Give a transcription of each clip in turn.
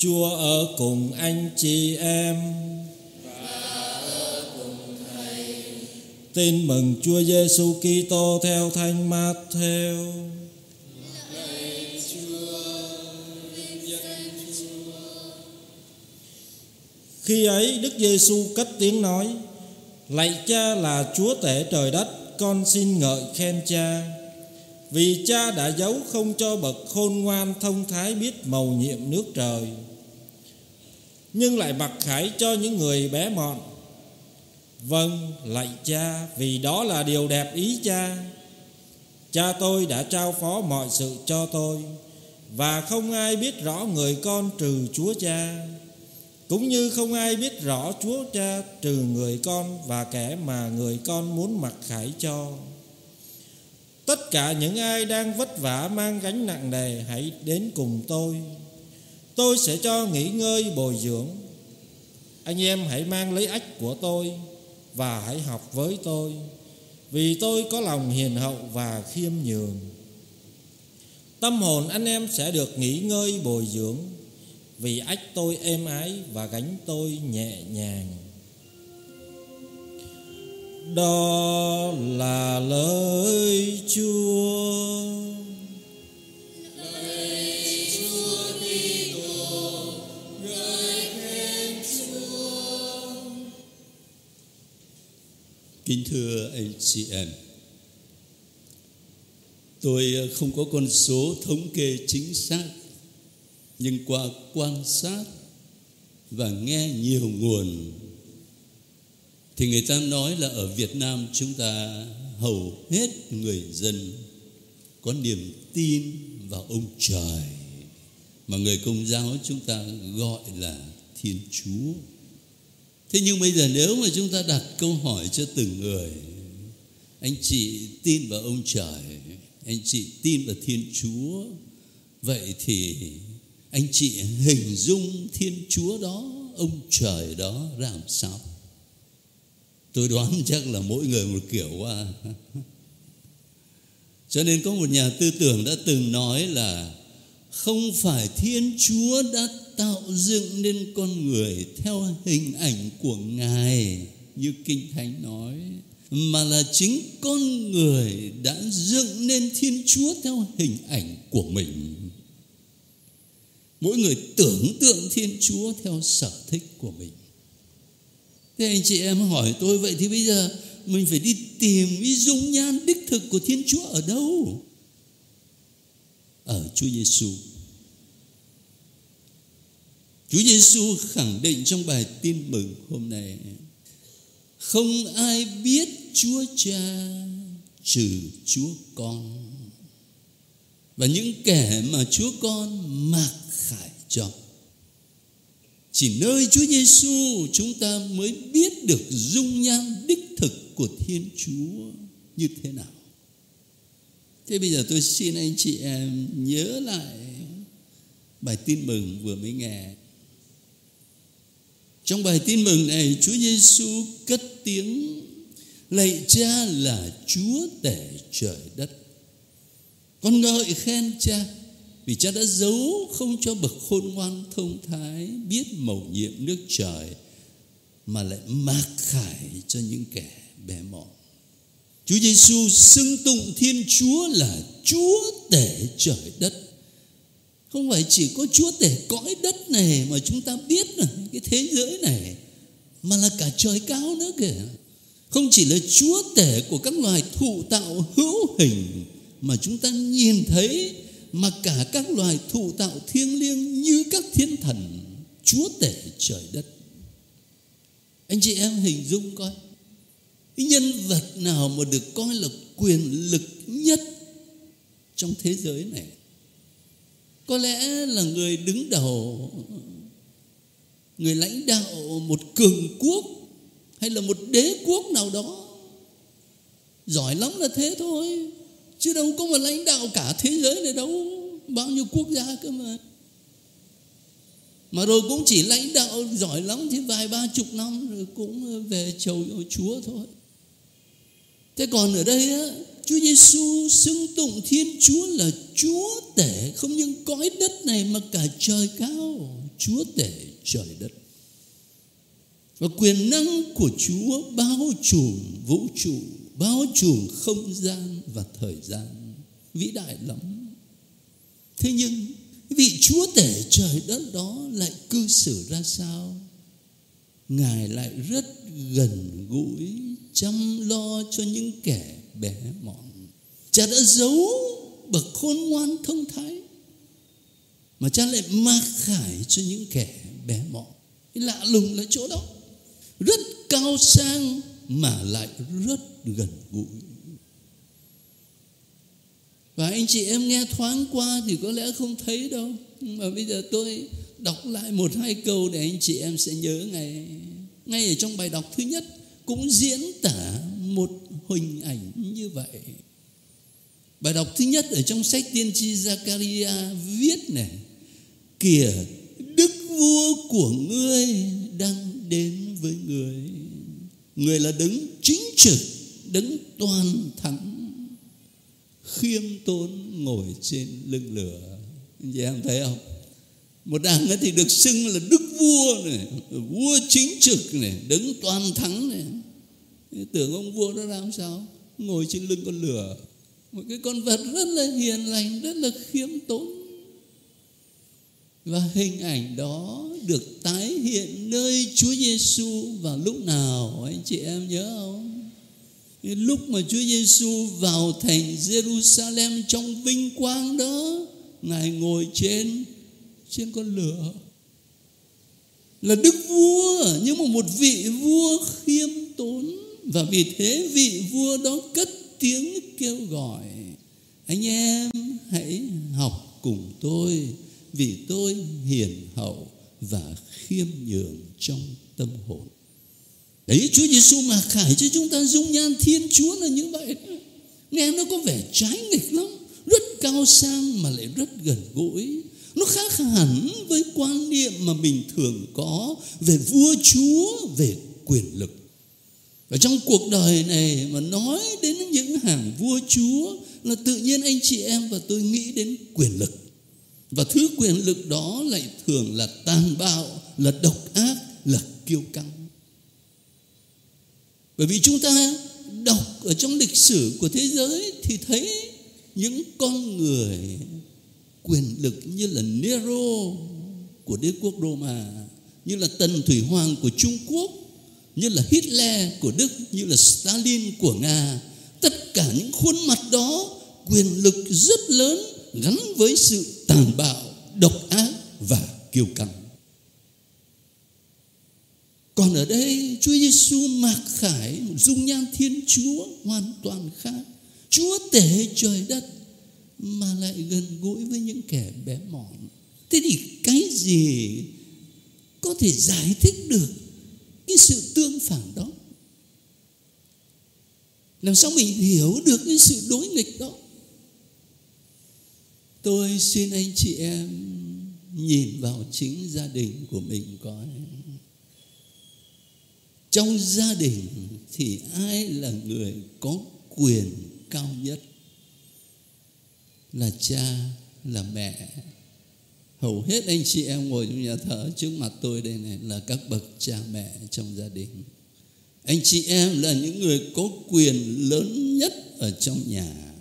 Chúa ở cùng anh chị em. Tin mừng Chúa Giêsu Kitô theo Thánh Matthew. Khi ấy Đức Giêsu cất tiếng nói: Lạy Cha là Chúa tể trời đất, con xin ngợi khen Cha. Vì Cha đã giấu không cho bậc khôn ngoan thông thái biết mầu nhiệm nước trời, nhưng lại mặc khải cho những người bé mọn. Vâng, lạy Cha, vì đó là điều đẹp ý Cha. Cha tôi đã trao phó mọi sự cho tôi, và không ai biết rõ người con trừ Chúa Cha cũng như không ai biết rõ Chúa Cha trừ người con và kẻ mà người con muốn mặc khải cho. Tất cả những ai đang vất vả mang gánh nặng nề hãy đến cùng tôi. Tôi sẽ cho nghỉ ngơi, bồi dưỡng. Anh em hãy mang lấy ách của tôi và hãy học với tôi. Vì tôi có lòng hiền hậu và khiêm nhường. Tâm hồn anh em sẽ được nghỉ ngơi, bồi dưỡng, vì ách tôi êm ái và gánh tôi nhẹ nhàng đó là lời Chúa. Kính thưa anh chị em, tôi ờ, không có con số thống kê chính xác nhưng qua quan sát và nghe nhiều nguồn thì người ta nói là ở Việt Nam chúng ta hầu hết người dân có niềm tin vào ông trời mà người công giáo chúng ta gọi là Thiên Chúa. Thế nhưng bây giờ nếu mà chúng ta đặt câu hỏi cho từng người, Anh chị tin vào ông trời, Anh chị tin vào Thiên Chúa, Vậy thì anh chị hình dung thiên chúa đó, ông trời đó làm sao? Tôi đoán chắc là mỗi người một kiểu qua cho nên có một nhà tư tưởng đã từng nói là không phải thiên chúa đã tạo dựng nên con người theo hình ảnh của ngài, như kinh thánh nói, mà là chính con người đã dựng nên thiên chúa theo hình ảnh của mình. Mỗi người tưởng tượng thiên chúa theo sở thích của mình. Thế anh chị em hỏi tôi, vậy thì bây giờ mình phải đi tìm cái dung nhan đích thực của thiên chúa ở đâu? Ở chúa giêsu Chúa Giêsu khẳng định trong bài tin mừng hôm nay, không ai biết Chúa Cha trừ Chúa Con. Và những kẻ mà Chúa Con mặc khải cho chỉ nơi Chúa Giêsu chúng ta mới biết được dung nhan đích thực của Thiên Chúa như thế nào. Thế bây giờ tôi xin anh chị em nhớ lại bài tin mừng vừa mới nghe. Trong bài tin mừng này, Chúa Giêsu cất tiếng, lạy Cha là Chúa tể trời đất. Con ngợi khen Cha vì cha đã giấu không cho bậc khôn ngoan thông thái biết mầu nhiệm nước trời, mà lại mạc khải cho những kẻ bé mọn. Chúa Giêsu xưng tụng Thiên Chúa là Chúa tể trời đất. Không phải chỉ có Chúa tể cõi đất này mà chúng ta biết là cái thế giới này, mà là cả trời cao nữa kìa. Không chỉ là Chúa tể của các loài thụ tạo hữu hình mà chúng ta nhìn thấy, mà cả các loài thụ tạo thiêng liêng như các thiên thần, chúa tể trời đất anh chị em hình dung coi, cái nhân vật nào mà được coi là quyền lực nhất trong thế giới này có lẽ là người đứng đầu người lãnh đạo một cường quốc hay là một đế quốc nào đó. Giỏi lắm là thế thôi chứ đâu có một lãnh đạo cả thế giới này đâu. Bao nhiêu quốc gia cơ mà. Mà rồi cũng chỉ lãnh đạo giỏi lắm thì vài ba chục năm rồi cũng về chầu Chúa thôi. Thế còn ở đây á, Chúa Giêsu xưng tụng Thiên Chúa là Chúa tể, không những cõi đất này mà cả trời cao. chúa tể, trời đất. Và quyền năng của chúa bao trùm vũ trụ, bao trùm không gian và thời gian. Vĩ đại lắm. Thế nhưng, vị chúa tể trời đất đó lại cư xử ra sao? Ngài lại rất gần gũi, chăm lo cho những kẻ bé mọn. Cha đã giấu bậc khôn ngoan thông thái, mà cha lại mặc khải cho những kẻ bé mọn. Lạ lùng là chỗ đó. Rất cao sang mà lại rất gần gũi. Và anh chị em nghe thoáng qua thì có lẽ không thấy đâu. Mà bây giờ tôi đọc lại một hai câu để anh chị em sẽ nhớ ngay. Ngay ở trong bài đọc thứ nhất cũng diễn tả một hình ảnh như vậy. Bài đọc thứ nhất ở trong sách tiên tri Zakaria viết này, kìa, đức vua của ngươi đang đến với người. Người là đứng chính trực đứng toàn thắng, khiêm tốn ngồi trên lưng lửa. Anh chị em thấy không? Một đảng thì được xưng là đức vua này, vua chính trực này đứng toàn thắng này tưởng ông vua đó làm sao? Ngồi trên lưng con lửa. Một cái con vật rất là hiền lành rất là khiêm tốn. Và hình ảnh đó được tái hiện nơi Chúa Giêsu vào lúc nào anh chị em nhớ không? Lúc mà Chúa Giêsu vào thành Jerusalem trong vinh quang đó, Ngài ngồi trên trên con lửa. Là đức vua nhưng mà một vị vua khiêm tốn và vì thế vị vua đó cất tiếng kêu gọi, anh em hãy học cùng tôi, vì tôi hiền hậu và khiêm nhường trong tâm hồn. Đấy, Chúa Giêsu mà khải cho chúng ta dung nhan Thiên Chúa là như vậy. Nghe nó có vẻ trái nghịch lắm, rất cao sang mà lại rất gần gũi. Nó khác hẳn với quan niệm mà mình thường có về vua chúa, về quyền lực ở trong cuộc đời này mà nói đến những hàng vua chúa là tự nhiên anh chị em và tôi nghĩ đến quyền lực. Và thứ quyền lực đó lại thường là tàn bạo, là độc ác, là kiêu căng. Bởi vì chúng ta đọc ở trong lịch sử của thế giới thì thấy những con người quyền lực như là Nero của đế quốc Roma, như là Tần Thủy Hoàng của Trung Quốc như là Hitler của Đức, như là Stalin của Nga. Tất cả những khuôn mặt đó quyền lực rất lớn gắn với sự tàn bạo, độc ác và kiêu căng. Còn ở đây, Chúa Giêsu mặc khải một dung nhan Thiên Chúa hoàn toàn khác. Chúa tể trời đất mà lại gần gũi với những kẻ bé mọn. Thế thì cái gì có thể giải thích được cái sự tương phản đó. Làm sao mình hiểu được cái sự đối nghịch đó? Tôi xin anh chị em nhìn vào chính gia đình của mình coi. Trong gia đình thì ai là người có quyền cao nhất? Là cha, là mẹ hầu hết anh chị em ngồi trong nhà thờ trước mặt tôi đây này là các bậc cha mẹ trong gia đình. Anh chị em là những người có quyền lớn nhất ở trong nhà.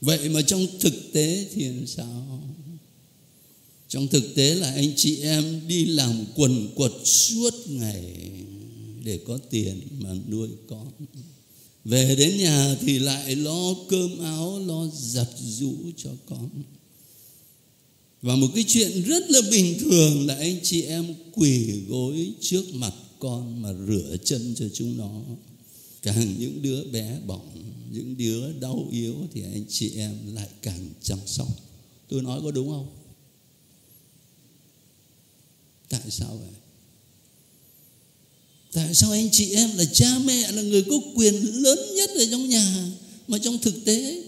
Vậy mà trong thực tế thì làm sao? Trong thực tế là anh chị em đi làm quần quật suốt ngày để có tiền mà nuôi con. Về đến nhà thì lại lo cơm áo, lo giặt rũ cho con và một cái chuyện rất là bình thường là anh chị em quỳ gối trước mặt con mà rửa chân cho chúng nó. Càng những đứa bé bỏng, những đứa đau yếu thì anh chị em lại càng chăm sóc. Tôi nói có đúng không? Tại sao vậy? Tại sao anh chị em là cha mẹ là người có quyền lớn nhất ở trong nhà, mà trong thực tế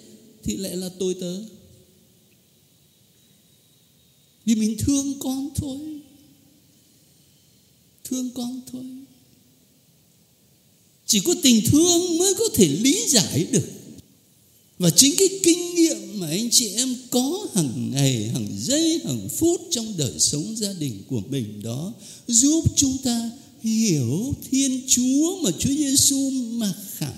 thì lại là tôi tớ? Vì mình thương con thôi. Thương con thôi. Chỉ có tình thương mới có thể lý giải được. Và chính cái kinh nghiệm mà anh chị em có hàng ngày, hàng giây, hàng phút trong đời sống gia đình của mình đó, giúp chúng ta hiểu thiên chúa mà chúa giêsu mặc khải.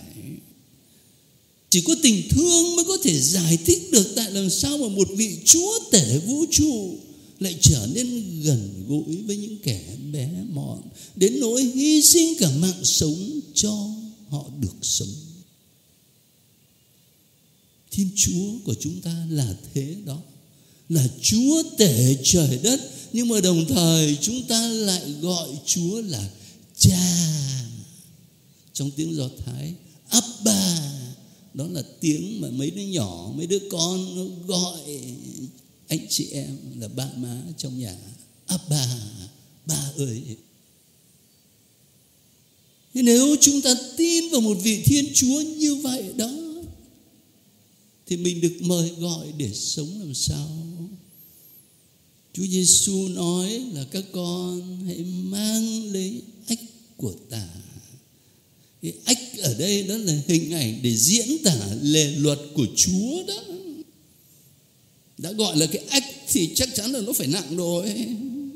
Chỉ có tình thương mới có thể giải thích được tại làm sao mà một vị chúa tể vũ trụ lại trở nên gần gũi với những kẻ bé mọn, đến nỗi hy sinh cả mạng sống cho họ được sống. Thiên chúa của chúng ta là thế đó, là chúa tể trời đất, nhưng mà đồng thời chúng ta lại gọi chúa là cha. Trong tiếng do thái, abba, đó là tiếng mà mấy đứa nhỏ, mấy đứa con nó gọi anh chị em là ba má trong nhà áp bà, bà ơi nếu chúng ta tin vào một vị Thiên Chúa như vậy đó thì mình được mời gọi để sống làm sao? Chúa Giêsu nói là các con hãy mang lấy ách của ta. Cái ách ở đây đó là hình ảnh để diễn tả lề luật của Chúa đó. Đã gọi là cái ách thì chắc chắn là nó phải nặng rồi,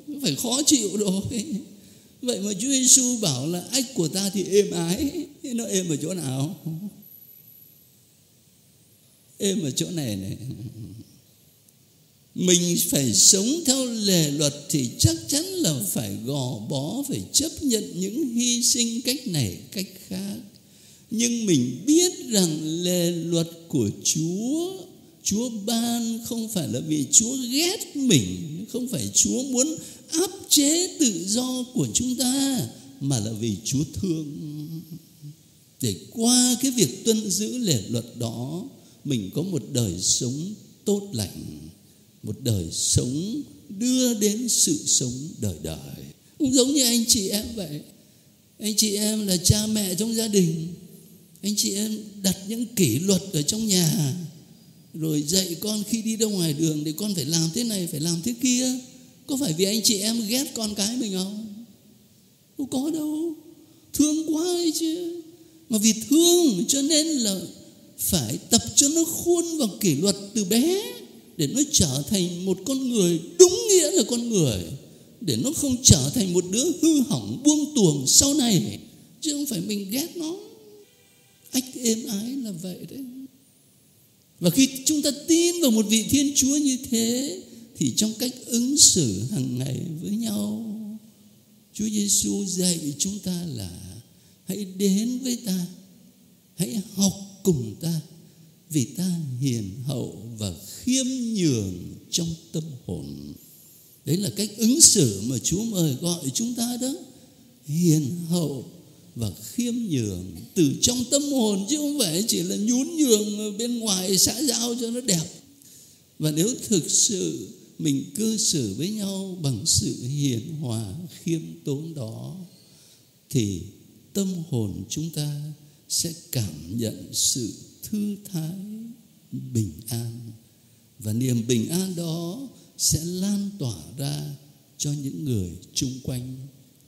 nó phải khó chịu rồi. Vậy mà Chúa Giêsu bảo là ách của ta thì êm ái nó êm ở chỗ nào? Êm ở chỗ này này. Mình phải sống theo lề luật thì chắc chắn là phải gò bó phải chấp nhận những hy sinh cách này cách khác. Nhưng mình biết rằng lề luật của chúa chúa ban không phải là vì chúa ghét mình, không phải chúa muốn áp chế tự do của chúng ta, mà là vì Chúa thương. Để qua cái việc tuân giữ lệ luật đó, mình có một đời sống tốt lành, một đời sống đưa đến sự sống đời đời. Cũng giống như anh chị em vậy. Anh chị em là cha mẹ trong gia đình. Anh chị em đặt những kỷ luật ở trong nhà rồi dạy con khi đi ra ngoài đường thì con phải làm thế này, phải làm thế kia. Có phải vì anh chị em ghét con cái mình không? Không có đâu. Thương quá ấy chứ. Mà vì thương cho nên là phải tập cho nó khuôn vào kỷ luật từ bé để nó trở thành một con người đúng nghĩa là con người. Để nó không trở thành một đứa hư hỏng, buông tuồng sau này. Chứ không phải mình ghét nó. Ách, êm ái là vậy đấy và khi chúng ta tin vào một vị thiên chúa như thế, thì trong cách ứng xử hàng ngày với nhau, Chúa Giêsu dạy chúng ta là hãy đến với ta, hãy học cùng ta, vì ta hiền hậu và khiêm nhường trong tâm hồn. Đấy là cách ứng xử mà Chúa mời gọi chúng ta đó, hiền hậu và khiêm nhường từ trong tâm hồn, chứ không phải chỉ là nhún nhường bên ngoài xã giao cho nó đẹp. Và nếu thực sự mình cư xử với nhau bằng sự hiền hòa, khiêm tốn đó, thì tâm hồn chúng ta sẽ cảm nhận sự thư thái, bình an. Và niềm bình an đó sẽ lan tỏa ra cho những người chung quanh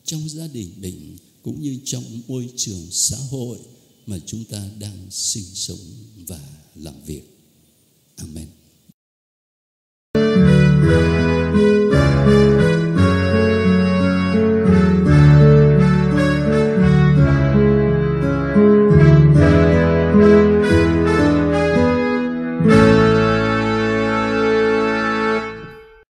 trong gia đình mình cũng như trong môi trường xã hội mà chúng ta đang sinh sống và làm việc. Amen.